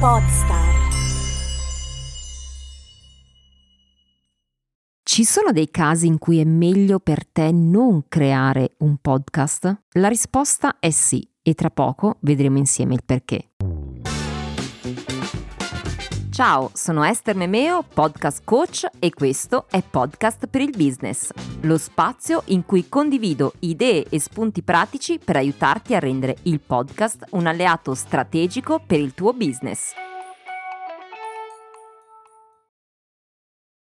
Podstar. Ci sono dei casi in cui è meglio per te non creare un podcast? La risposta è sì e tra poco vedremo insieme il perché. Ciao, sono Esther Memeo, podcast coach e questo è Podcast per il Business, lo spazio in cui condivido idee e spunti pratici per aiutarti a rendere il podcast un alleato strategico per il tuo business.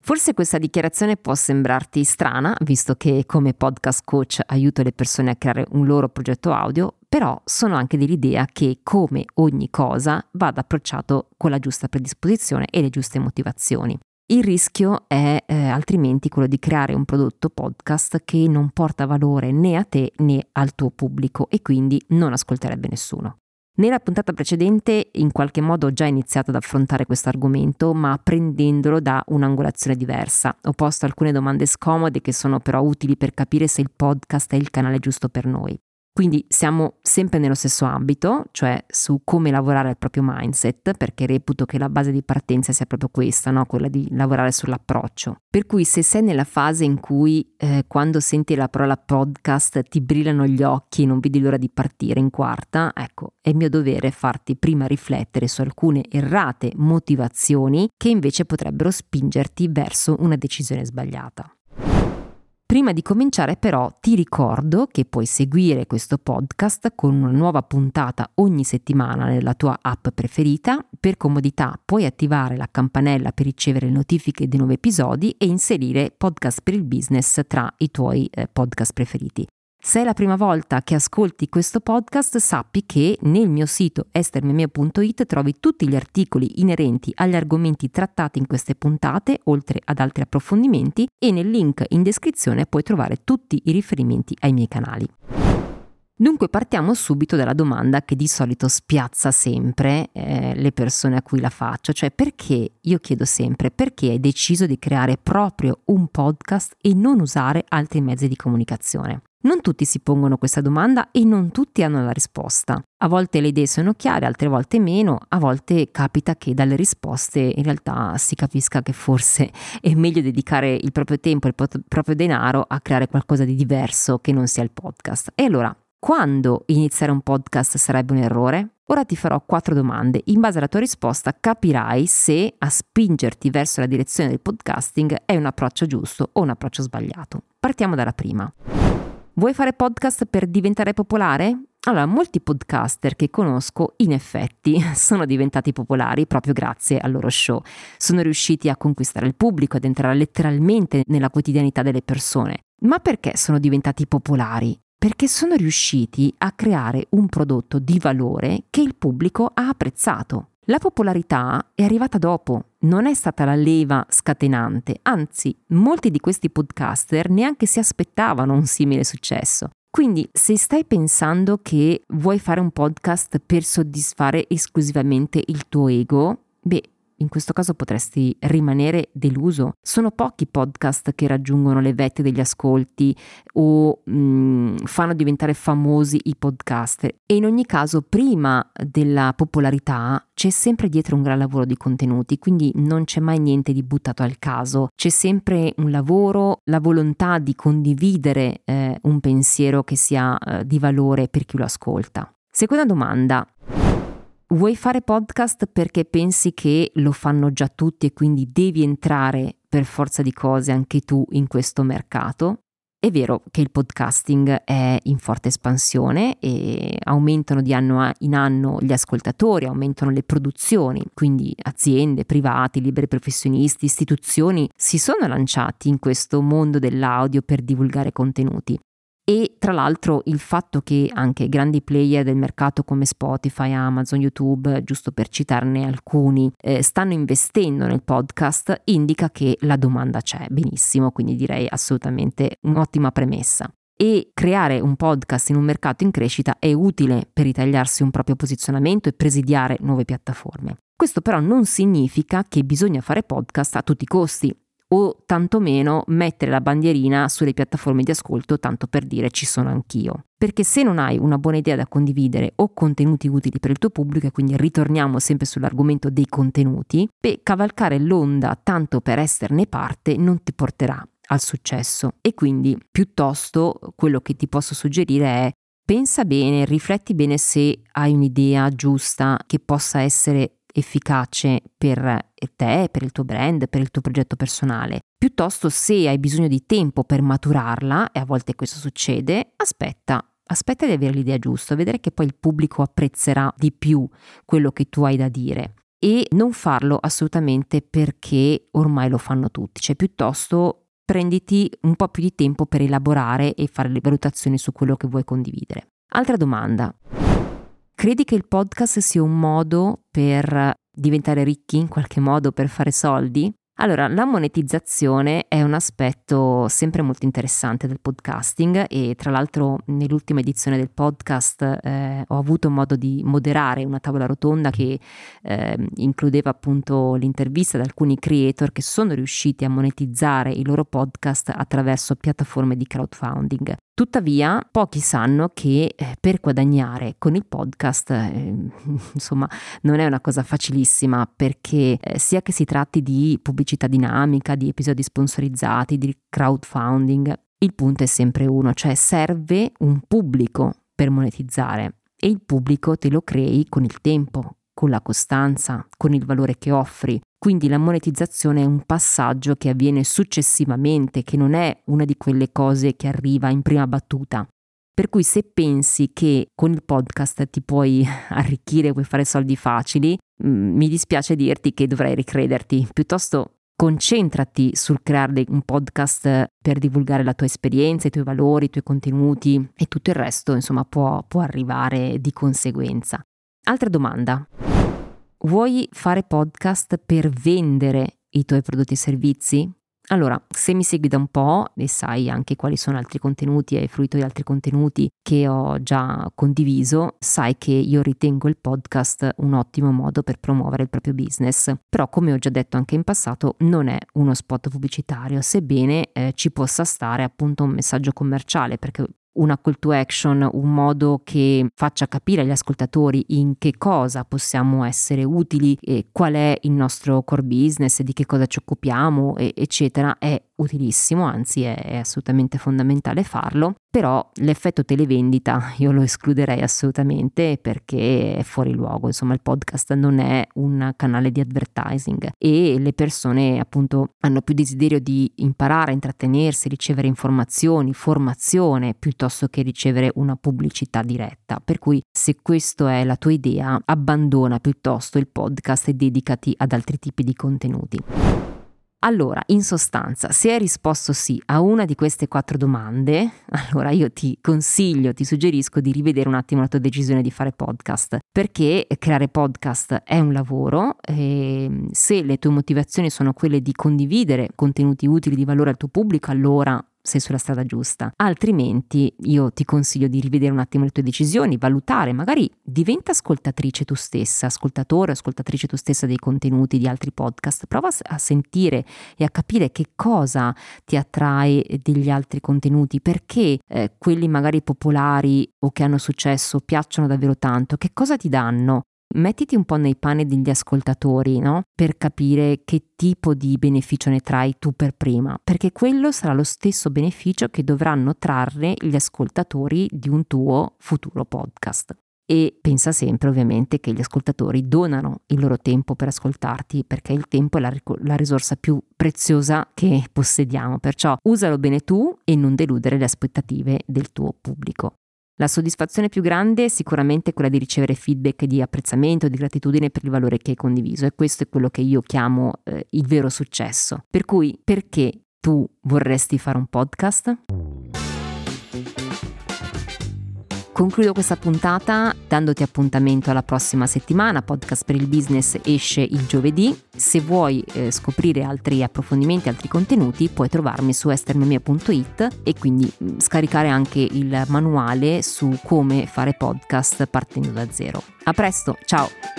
Forse questa dichiarazione può sembrarti strana, visto che come podcast coach aiuto le persone a creare un loro progetto audio, però sono anche dell'idea che come ogni cosa vada approcciato con la giusta predisposizione e le giuste motivazioni. Il rischio è eh, altrimenti quello di creare un prodotto podcast che non porta valore né a te né al tuo pubblico e quindi non ascolterebbe nessuno. Nella puntata precedente in qualche modo ho già iniziato ad affrontare questo argomento, ma prendendolo da un'angolazione diversa. Ho posto alcune domande scomode che sono però utili per capire se il podcast è il canale giusto per noi. Quindi siamo sempre nello stesso ambito, cioè su come lavorare al proprio mindset, perché reputo che la base di partenza sia proprio questa, no? quella di lavorare sull'approccio. Per cui se sei nella fase in cui eh, quando senti la parola podcast ti brillano gli occhi e non vedi l'ora di partire in quarta, ecco, è mio dovere farti prima riflettere su alcune errate motivazioni che invece potrebbero spingerti verso una decisione sbagliata. Prima di cominciare però ti ricordo che puoi seguire questo podcast con una nuova puntata ogni settimana nella tua app preferita. Per comodità puoi attivare la campanella per ricevere notifiche di nuovi episodi e inserire podcast per il business tra i tuoi eh, podcast preferiti. Se è la prima volta che ascolti questo podcast, sappi che nel mio sito estermemeo.it trovi tutti gli articoli inerenti agli argomenti trattati in queste puntate, oltre ad altri approfondimenti, e nel link in descrizione puoi trovare tutti i riferimenti ai miei canali. Dunque partiamo subito dalla domanda che di solito spiazza sempre eh, le persone a cui la faccio, cioè perché, io chiedo sempre, perché hai deciso di creare proprio un podcast e non usare altri mezzi di comunicazione? Non tutti si pongono questa domanda e non tutti hanno la risposta. A volte le idee sono chiare, altre volte meno, a volte capita che dalle risposte in realtà si capisca che forse è meglio dedicare il proprio tempo e il proprio denaro a creare qualcosa di diverso che non sia il podcast. E allora, quando iniziare un podcast sarebbe un errore? Ora ti farò quattro domande. In base alla tua risposta capirai se a spingerti verso la direzione del podcasting è un approccio giusto o un approccio sbagliato. Partiamo dalla prima. Vuoi fare podcast per diventare popolare? Allora, molti podcaster che conosco in effetti sono diventati popolari proprio grazie al loro show. Sono riusciti a conquistare il pubblico, ad entrare letteralmente nella quotidianità delle persone. Ma perché sono diventati popolari? Perché sono riusciti a creare un prodotto di valore che il pubblico ha apprezzato. La popolarità è arrivata dopo, non è stata la leva scatenante, anzi molti di questi podcaster neanche si aspettavano un simile successo. Quindi se stai pensando che vuoi fare un podcast per soddisfare esclusivamente il tuo ego, beh, in questo caso potresti rimanere deluso. Sono pochi podcast che raggiungono le vette degli ascolti o mh, mm, fanno diventare famosi i podcast e in ogni caso prima della popolarità c'è sempre dietro un gran lavoro di contenuti, quindi non c'è mai niente di buttato al caso, c'è sempre un lavoro, la volontà di condividere eh, un pensiero che sia eh, di valore per chi lo ascolta. Seconda domanda, Vuoi fare podcast perché pensi che lo fanno già tutti e quindi devi entrare per forza di cose anche tu in questo mercato? È vero che il podcasting è in forte espansione e aumentano di anno in anno gli ascoltatori, aumentano le produzioni, quindi aziende, privati, liberi professionisti, istituzioni si sono lanciati in questo mondo dell'audio per divulgare contenuti. E tra l'altro il fatto che anche grandi player del mercato come Spotify, Amazon, YouTube, giusto per citarne alcuni, eh, stanno investendo nel podcast indica che la domanda c'è benissimo, quindi direi assolutamente un'ottima premessa. E creare un podcast in un mercato in crescita è utile per ritagliarsi un proprio posizionamento e presidiare nuove piattaforme. Questo però non significa che bisogna fare podcast a tutti i costi o tantomeno mettere la bandierina sulle piattaforme di ascolto tanto per dire ci sono anch'io. Perché se non hai una buona idea da condividere o contenuti utili per il tuo pubblico, e quindi ritorniamo sempre sull'argomento dei contenuti, beh, cavalcare l'onda tanto per esserne parte non ti porterà al successo. E quindi piuttosto quello che ti posso suggerire è pensa bene, rifletti bene se hai un'idea giusta che possa essere efficace per te, per il tuo brand, per il tuo progetto personale. Piuttosto se hai bisogno di tempo per maturarla, e a volte questo succede, aspetta. Aspetta di avere l'idea giusta, vedere che poi il pubblico apprezzerà di più quello che tu hai da dire e non farlo assolutamente perché ormai lo fanno tutti, cioè piuttosto prenditi un po' più di tempo per elaborare e fare le valutazioni su quello che vuoi condividere. Altra domanda. Credi che il podcast sia un modo per diventare ricchi in qualche modo, per fare soldi? Allora, la monetizzazione è un aspetto sempre molto interessante del podcasting e tra l'altro nell'ultima edizione del podcast eh, ho avuto modo di moderare una tavola rotonda che eh, includeva appunto l'intervista ad alcuni creator che sono riusciti a monetizzare i loro podcast attraverso piattaforme di crowdfunding. Tuttavia, pochi sanno che eh, per guadagnare con il podcast, eh, insomma, non è una cosa facilissima perché eh, sia che si tratti di pubblicità dinamica, di episodi sponsorizzati, di crowdfunding, il punto è sempre uno, cioè serve un pubblico per monetizzare e il pubblico te lo crei con il tempo, con la costanza, con il valore che offri. Quindi la monetizzazione è un passaggio che avviene successivamente, che non è una di quelle cose che arriva in prima battuta. Per cui se pensi che con il podcast ti puoi arricchire, puoi fare soldi facili, mm, mi dispiace dirti che dovrai ricrederti. Piuttosto concentrati sul creare un podcast per divulgare la tua esperienza, i tuoi valori, i tuoi contenuti e tutto il resto, insomma, può, può arrivare di conseguenza. Altra domanda. Vuoi fare podcast per vendere i tuoi prodotti e servizi? Allora, se mi segui da un po' e sai anche quali sono altri contenuti hai fruito di altri contenuti che ho già condiviso, sai che io ritengo il podcast un ottimo modo per promuovere il proprio business. Però, come ho già detto anche in passato, non è uno spot pubblicitario, sebbene eh, ci possa stare appunto un messaggio commerciale, perché una call to action, un modo che faccia capire agli ascoltatori in che cosa possiamo essere utili e qual è il nostro core business, di che cosa ci occupiamo, eccetera, è utilissimo, anzi è, è assolutamente fondamentale farlo, però l'effetto televendita io lo escluderei assolutamente perché è fuori luogo, insomma il podcast non è un canale di advertising e le persone appunto hanno più desiderio di imparare, intrattenersi, ricevere informazioni, formazione piuttosto che ricevere una pubblicità diretta, per cui se questa è la tua idea abbandona piuttosto il podcast e dedicati ad altri tipi di contenuti. Allora, in sostanza, se hai risposto sì a una di queste quattro domande, allora io ti consiglio, ti suggerisco di rivedere un attimo la tua decisione di fare podcast, perché creare podcast è un lavoro e se le tue motivazioni sono quelle di condividere contenuti utili di valore al tuo pubblico, allora sei sulla strada giusta. Altrimenti io ti consiglio di rivedere un attimo le tue decisioni, valutare, magari diventa ascoltatrice tu stessa, ascoltatore, ascoltatrice tu stessa dei contenuti di altri podcast, prova a sentire e a capire che cosa ti attrae degli altri contenuti, perché eh, quelli magari popolari o che hanno successo piacciono davvero tanto, che cosa ti danno, mettiti un po' nei panni degli ascoltatori, no? Per capire che tipo di beneficio ne trai tu per prima, perché quello sarà lo stesso beneficio che dovranno trarre gli ascoltatori di un tuo futuro podcast. E pensa sempre ovviamente che gli ascoltatori donano il loro tempo per ascoltarti perché il tempo è la, la risorsa più preziosa che possediamo, perciò usalo bene tu e non deludere le aspettative del tuo pubblico. La soddisfazione più grande è sicuramente quella di ricevere feedback di apprezzamento, di gratitudine per il valore che hai condiviso e questo è quello che io chiamo eh, il vero successo. Per cui perché tu vorresti fare un podcast? Concludo questa puntata dandoti appuntamento alla prossima settimana. Podcast per il business esce il giovedì. Se vuoi eh, scoprire altri approfondimenti, altri contenuti, puoi trovarmi su estermemia.it e quindi mm, scaricare anche il manuale su come fare podcast partendo da zero. A presto, ciao!